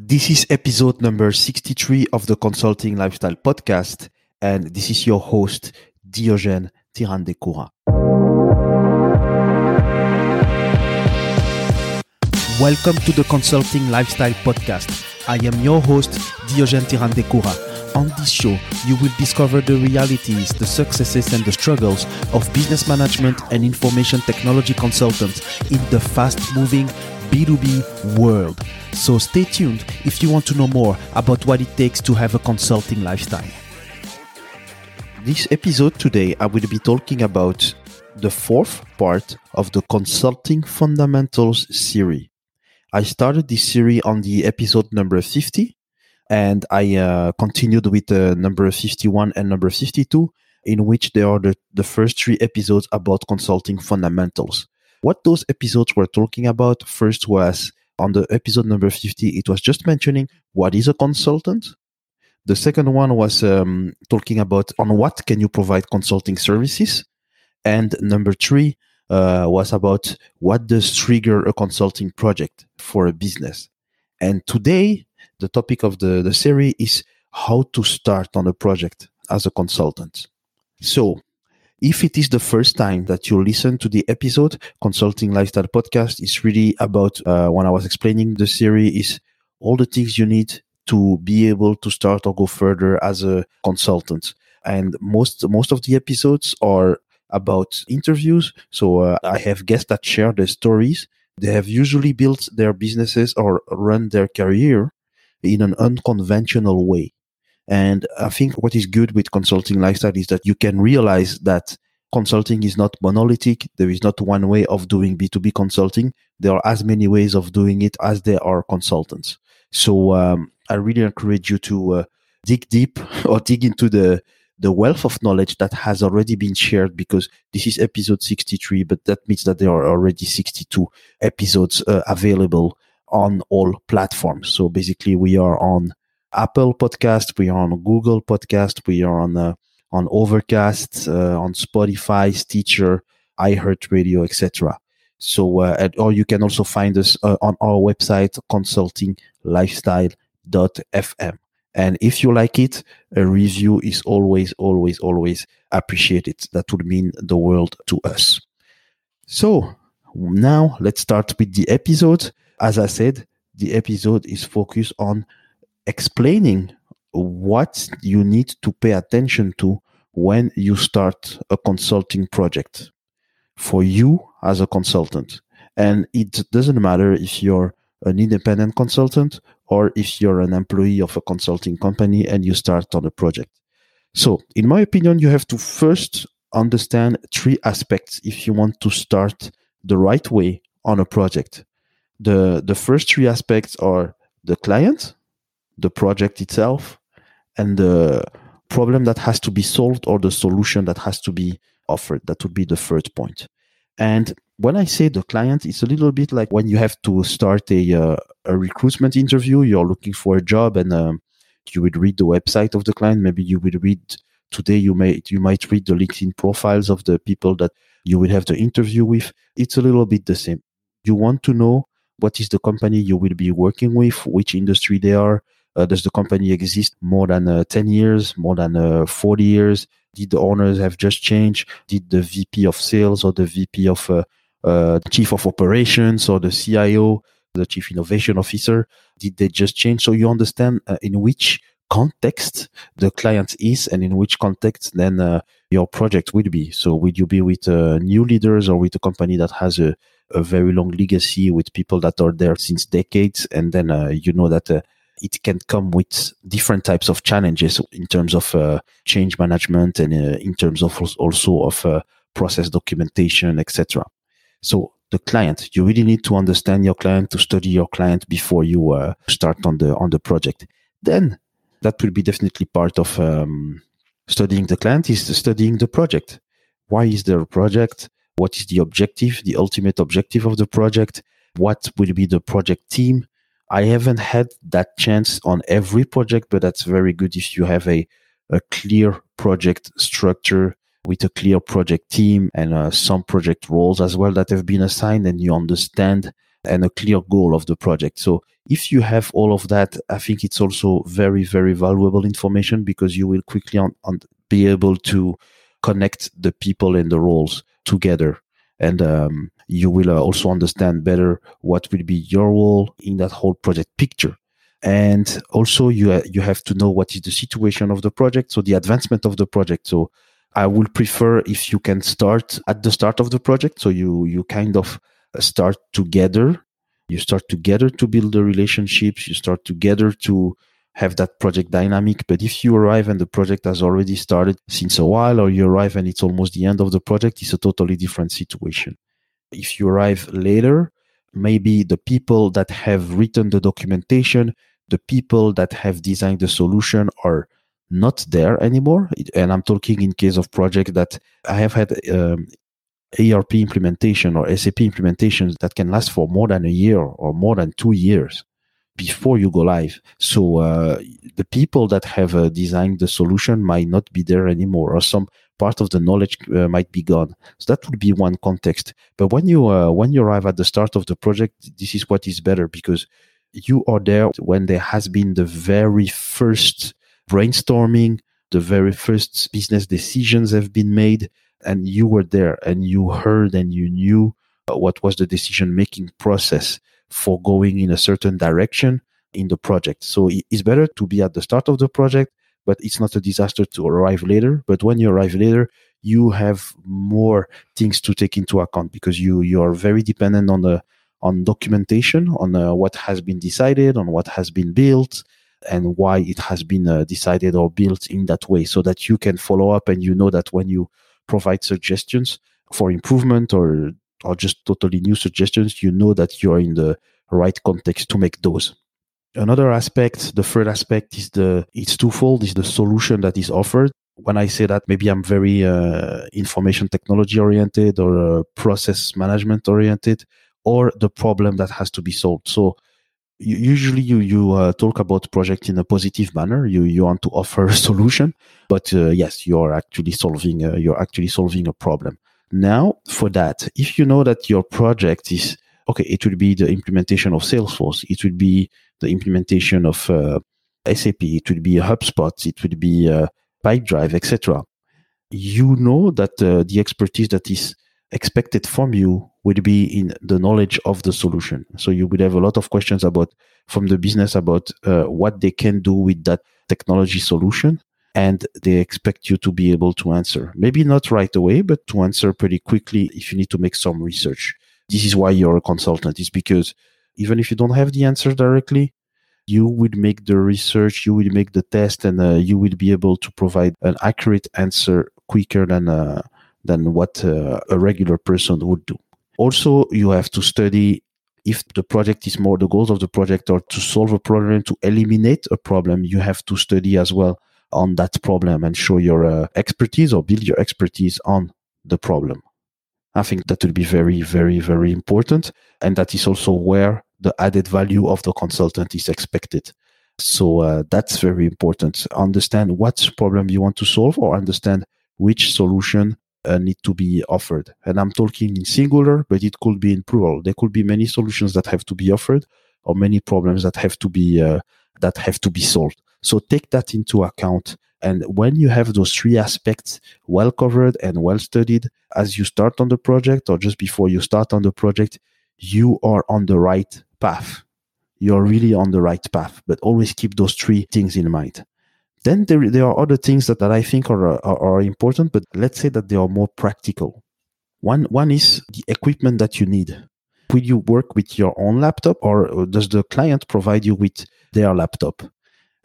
This is episode number 63 of the Consulting Lifestyle Podcast, and this is your host, Diogène Tirandekura. Welcome to the Consulting Lifestyle Podcast. I am your host, Diogène Tirandekura. On this show, you will discover the realities, the successes, and the struggles of business management and information technology consultants in the fast moving B2B world. So stay tuned if you want to know more about what it takes to have a consulting lifestyle. This episode today, I will be talking about the fourth part of the Consulting Fundamentals series. I started this series on the episode number 50, and I uh, continued with uh, number 51 and number 52, in which there are the, the first three episodes about consulting fundamentals. What those episodes were talking about first was on the episode number 50, it was just mentioning what is a consultant. The second one was um, talking about on what can you provide consulting services. And number three uh, was about what does trigger a consulting project for a business. And today, the topic of the, the series is how to start on a project as a consultant. So if it is the first time that you listen to the episode, Consulting Lifestyle Podcast is really about, uh, when I was explaining the series, is all the things you need to be able to start or go further as a consultant. And most, most of the episodes are about interviews. So uh, I have guests that share their stories. They have usually built their businesses or run their career in an unconventional way. And I think what is good with consulting lifestyle is that you can realize that consulting is not monolithic. There is not one way of doing B2B consulting. There are as many ways of doing it as there are consultants. So um, I really encourage you to uh, dig deep or dig into the the wealth of knowledge that has already been shared because this is episode 63 but that means that there are already 62 episodes uh, available on all platforms so basically we are on Apple Podcast, we are on Google Podcast, we are on uh, on Overcast, uh, on Spotify, Stitcher, iHeartRadio, etc. So, uh, or you can also find us uh, on our website, consultinglifestyle.fm. And if you like it, a review is always, always, always appreciated. That would mean the world to us. So now let's start with the episode. As I said, the episode is focused on explaining what you need to pay attention to when you start a consulting project for you as a consultant. And it doesn't matter if you're an independent consultant or if you're an employee of a consulting company and you start on a project. So, in my opinion, you have to first understand three aspects if you want to start the right way on a project. The, the first three aspects are the client, the project itself and the problem that has to be solved or the solution that has to be offered. That would be the third point. And when I say the client, it's a little bit like when you have to start a, uh, a recruitment interview, you're looking for a job and um, you would read the website of the client. Maybe you would read today, you may, you might read the LinkedIn profiles of the people that you will have the interview with. It's a little bit the same. You want to know what is the company you will be working with, which industry they are, does the company exist more than uh, 10 years, more than uh, 40 years? Did the owners have just changed? Did the VP of sales or the VP of uh, chief of operations or the CIO, the chief innovation officer, did they just change? So you understand uh, in which context the client is and in which context then uh, your project will be. So will you be with new leaders or with a company that has a, a very long legacy with people that are there since decades and then you know that it can come with different types of challenges in terms of uh, change management and uh, in terms of also of uh, process documentation, etc. So the client, you really need to understand your client, to study your client before you uh, start on the on the project. Then that will be definitely part of um, studying the client is studying the project. Why is there a project? What is the objective, the ultimate objective of the project? What will be the project team? I haven't had that chance on every project, but that's very good if you have a, a clear project structure with a clear project team and uh, some project roles as well that have been assigned and you understand and a clear goal of the project. So if you have all of that, I think it's also very, very valuable information because you will quickly on, on be able to connect the people and the roles together. And um, you will uh, also understand better what will be your role in that whole project picture. And also you, uh, you have to know what is the situation of the project. So the advancement of the project. So I would prefer if you can start at the start of the project. So you, you kind of start together. You start together to build the relationships. You start together to have that project dynamic. But if you arrive and the project has already started since a while, or you arrive and it's almost the end of the project, it's a totally different situation. If you arrive later, maybe the people that have written the documentation, the people that have designed the solution are not there anymore. And I'm talking in case of project that I have had um, ERP implementation or SAP implementations that can last for more than a year or more than two years before you go live. So uh, the people that have uh, designed the solution might not be there anymore, or some part of the knowledge uh, might be gone. So that would be one context. But when you uh, when you arrive at the start of the project, this is what is better because you are there when there has been the very first brainstorming, the very first business decisions have been made and you were there and you heard and you knew what was the decision making process for going in a certain direction in the project. So it's better to be at the start of the project, but it's not a disaster to arrive later. But when you arrive later, you have more things to take into account because you you are very dependent on the on documentation on uh, what has been decided on what has been built and why it has been uh, decided or built in that way so that you can follow up and you know that when you provide suggestions for improvement or or just totally new suggestions, you know that you're in the right context to make those. Another aspect, the third aspect is the it's twofold, is the solution that is offered. When I say that, maybe I'm very uh, information technology oriented or uh, process management oriented, or the problem that has to be solved. So usually you you uh, talk about project in a positive manner you you want to offer a solution but uh, yes you're actually solving uh, you're actually solving a problem now for that if you know that your project is okay it will be the implementation of salesforce it will be the implementation of uh, sap it will be a hubspot it will be a pipedrive etc you know that uh, the expertise that is expected from you would be in the knowledge of the solution. So you would have a lot of questions about from the business about uh, what they can do with that technology solution. And they expect you to be able to answer. Maybe not right away, but to answer pretty quickly if you need to make some research. This is why you're a consultant, is because even if you don't have the answer directly, you would make the research, you will make the test, and uh, you will be able to provide an accurate answer quicker than uh, than what uh, a regular person would do. Also, you have to study if the project is more the goals of the project or to solve a problem, to eliminate a problem, you have to study as well on that problem and show your uh, expertise or build your expertise on the problem. I think that will be very, very, very important. And that is also where the added value of the consultant is expected. So uh, that's very important. Understand what problem you want to solve or understand which solution uh, need to be offered. And I'm talking in singular, but it could be in plural. There could be many solutions that have to be offered or many problems that have to be uh, that have to be solved. So take that into account. And when you have those three aspects well covered and well studied as you start on the project or just before you start on the project, you are on the right path. You're really on the right path, but always keep those three things in mind. Then there, there are other things that, that I think are, are, are important, but let's say that they are more practical. One, one is the equipment that you need. Will you work with your own laptop or does the client provide you with their laptop?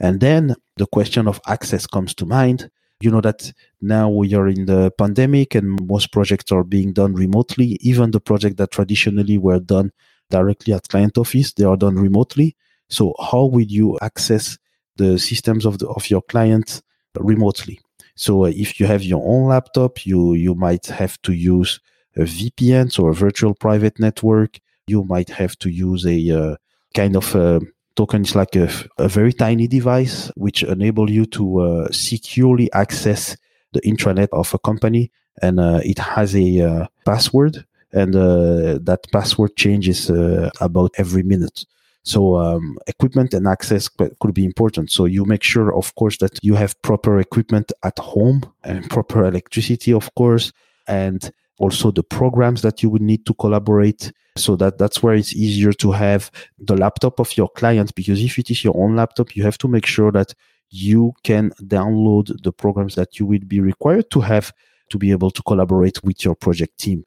And then the question of access comes to mind. You know that now we are in the pandemic and most projects are being done remotely. Even the projects that traditionally were done directly at client office, they are done remotely. So how will you access the systems of the, of your client remotely. So if you have your own laptop, you you might have to use a VPN, so a virtual private network. You might have to use a uh, kind of uh, token. is like a, a very tiny device which enable you to uh, securely access the intranet of a company, and uh, it has a uh, password and uh, that password changes uh, about every minute. So um, equipment and access could be important. So you make sure, of course, that you have proper equipment at home and proper electricity, of course, and also the programs that you would need to collaborate. So that that's where it's easier to have the laptop of your client because if it is your own laptop, you have to make sure that you can download the programs that you will be required to have to be able to collaborate with your project team.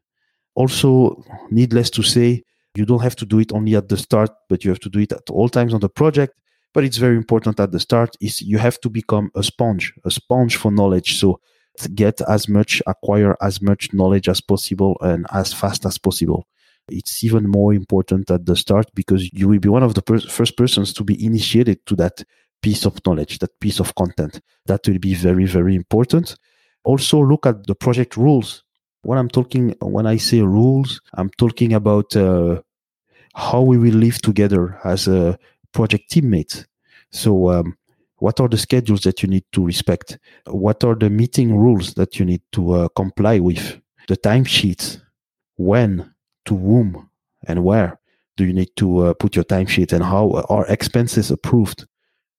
Also, needless to say, you don't have to do it only at the start, but you have to do it at all times on the project. But it's very important at the start is you have to become a sponge, a sponge for knowledge. So get as much, acquire as much knowledge as possible and as fast as possible. It's even more important at the start because you will be one of the per- first persons to be initiated to that piece of knowledge, that piece of content. That will be very, very important. Also, look at the project rules. When I'm talking, when I say rules, I'm talking about uh, how we will live together as a project teammates. So, um, what are the schedules that you need to respect? What are the meeting rules that you need to uh, comply with? The timesheets, when, to whom, and where do you need to uh, put your timesheet, and how are expenses approved?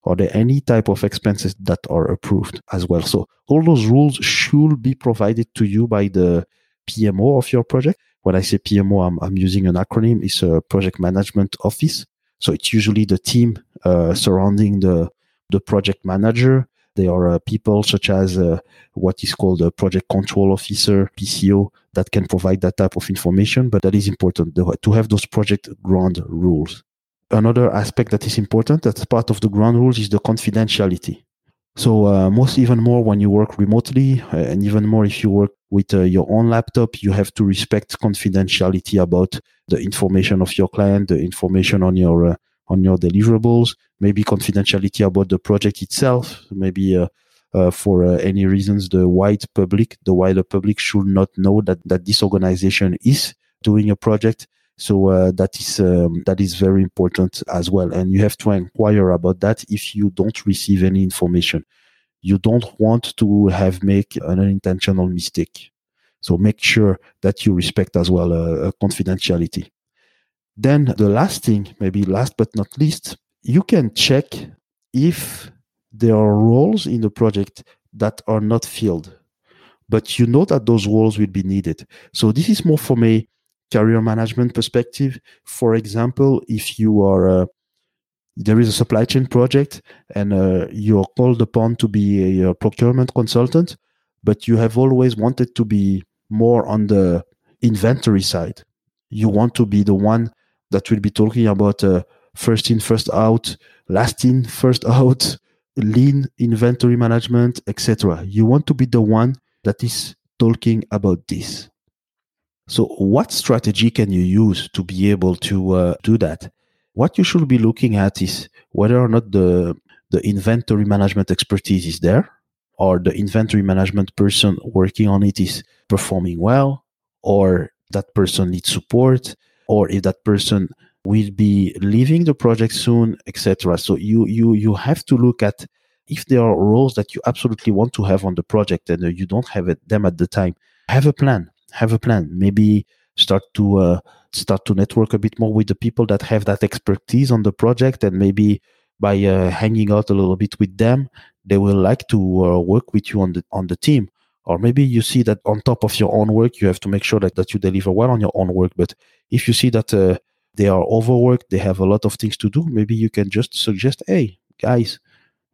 Are there any type of expenses that are approved as well? So all those rules should be provided to you by the PMO of your project when I say PMO, I'm, I'm using an acronym. It's a project management office. So it's usually the team uh, surrounding the the project manager. There are uh, people such as uh, what is called a project control officer, PCO, that can provide that type of information. But that is important to have those project ground rules. Another aspect that is important that's part of the ground rules is the confidentiality. So uh, most even more when you work remotely, uh, and even more if you work with uh, your own laptop, you have to respect confidentiality about the information of your client, the information on your uh, on your deliverables, maybe confidentiality about the project itself, maybe. Uh, uh, for any reasons, the wide public, the wider public should not know that, that this organization is doing a project. So uh, that is um, that is very important as well, and you have to inquire about that if you don't receive any information. You don't want to have make an unintentional mistake. So make sure that you respect as well uh, confidentiality. Then the last thing, maybe last but not least, you can check if there are roles in the project that are not filled, but you know that those roles will be needed. So this is more from a career management perspective. For example, if you are uh, there is a supply chain project and uh, you're called upon to be a, a, procurement consultant, but you have always wanted to be more on the inventory side. You want to be the one that will be talking about uh, first in, first out, last in, first out, lean inventory management, etc. You want to be the one that is talking about this. So, what strategy can you use to be able to uh, do that? What you should be looking at is whether or not the the inventory management expertise is there, or the inventory management person working on it is performing well, or that person needs support, or if that person will be leaving the project soon, etc. So you you you have to look at if there are roles that you absolutely want to have on the project and uh, you don't have it, them at the time. Have a plan have a plan. Maybe start to uh, start to network a bit more with the people that have that expertise on the project, and maybe by uh, hanging out a little bit with them, they will like to uh, work with you on the on the team. Or maybe you see that on top of your own work, you have to make sure that, that you deliver well on your own work. But if you see that uh, they are overworked, they have a lot of things to do, maybe you can just suggest, hey, guys,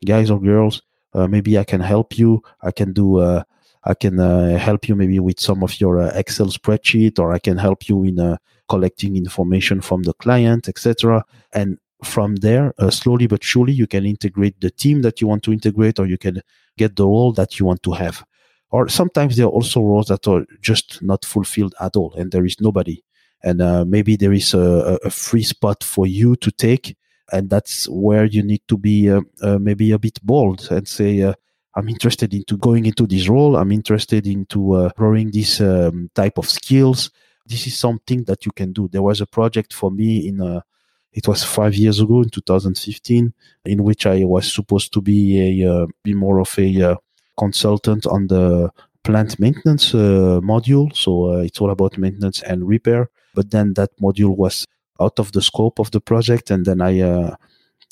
guys or girls, uh, maybe I can help you. I can do uh, I can uh, help you maybe with some of your uh, Excel spreadsheet, or I can help you in uh, collecting information from the client, etc. And from there, uh, slowly but surely, you can integrate the team that you want to integrate, or you can get the role that you want to have. Or sometimes there are also roles that are just not fulfilled at all, and there is nobody. And uh, maybe there is a, a, free spot for you to take, and that's where you need to be uh, maybe a bit bold and say, I'm interested into going into this role. I'm interested into uh, growing this um, type of skills. This is something that you can do. There was a project for me in uh, it was five years ago in 2015 in which I was supposed to be a uh, be more of a uh, consultant on the plant maintenance uh, module. So uh, it's all about maintenance and repair. But then that module was out of the scope of the project. And then I, uh,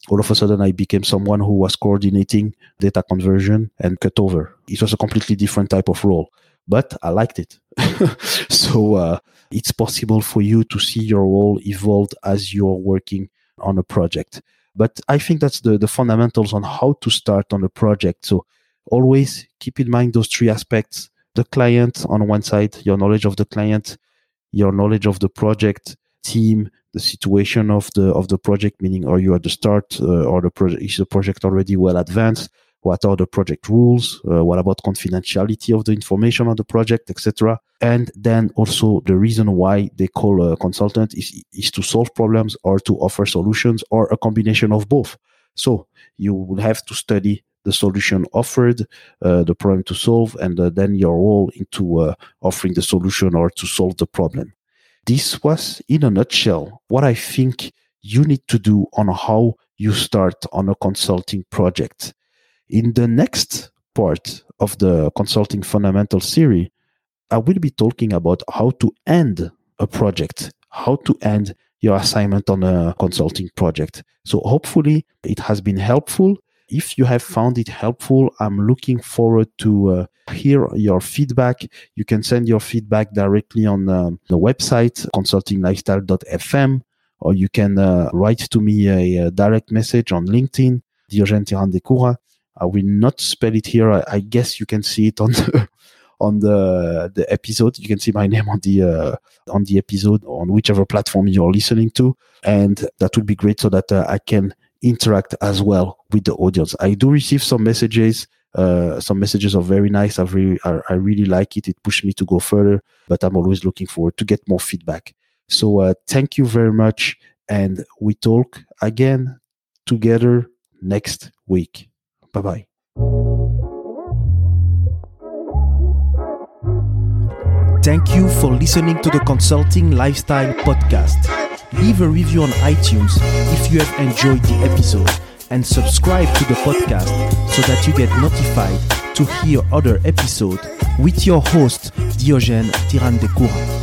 all of a sudden, I became someone who was coordinating data conversion and cutover. It was a completely different type of role, but I liked it. so uh, it's possible for you to see your role evolve as you're working on a project. But I think that's the, the fundamentals on how to start on a project. So always keep in mind those three aspects the client on one side, your knowledge of the client, your knowledge of the project team, the situation of the of the project, meaning are you at the start uh, or the project is the project already well advanced? What are the project rules? Uh, what about confidentiality of the information on the project, etc. And then also the reason why they call a consultant is is to solve problems or to offer solutions or a combination of both. So you will have to study the solution offered, uh, the problem to solve, and uh, then your role into uh, offering the solution or to solve the problem. This was, in a nutshell, what I think you need to do on how you start on a consulting project. In the next part of the consulting fundamental series, I will be talking about how to end a project, how to end your assignment on a consulting project. So hopefully it has been helpful if you have found it helpful, I'm looking forward to uh, hear your feedback. You can send your feedback directly on um, the website consultinglifestyle.fm, or you can uh, write to me a, a, direct message on LinkedIn, Diogène Tirandekura. I will not spell it here. I, I, guess you can see it on the on the the episode. You can see my name on the uh, on the episode on whichever platform you're listening to, and that would be great so that uh, I can interact as well with the audience. I do receive some messages. Uh, some messages are very nice. I really, I, really like it. It pushed me to go further, but I'm always looking forward to get more feedback. So uh, thank you very much, and we talk again together next week. Bye bye. Thank you for listening to the Consulting Lifestyle Podcast leave a review on iTunes if you have enjoyed the episode, and subscribe to the podcast so that you get notified to hear other episodes with your host Diogène Tirandekura.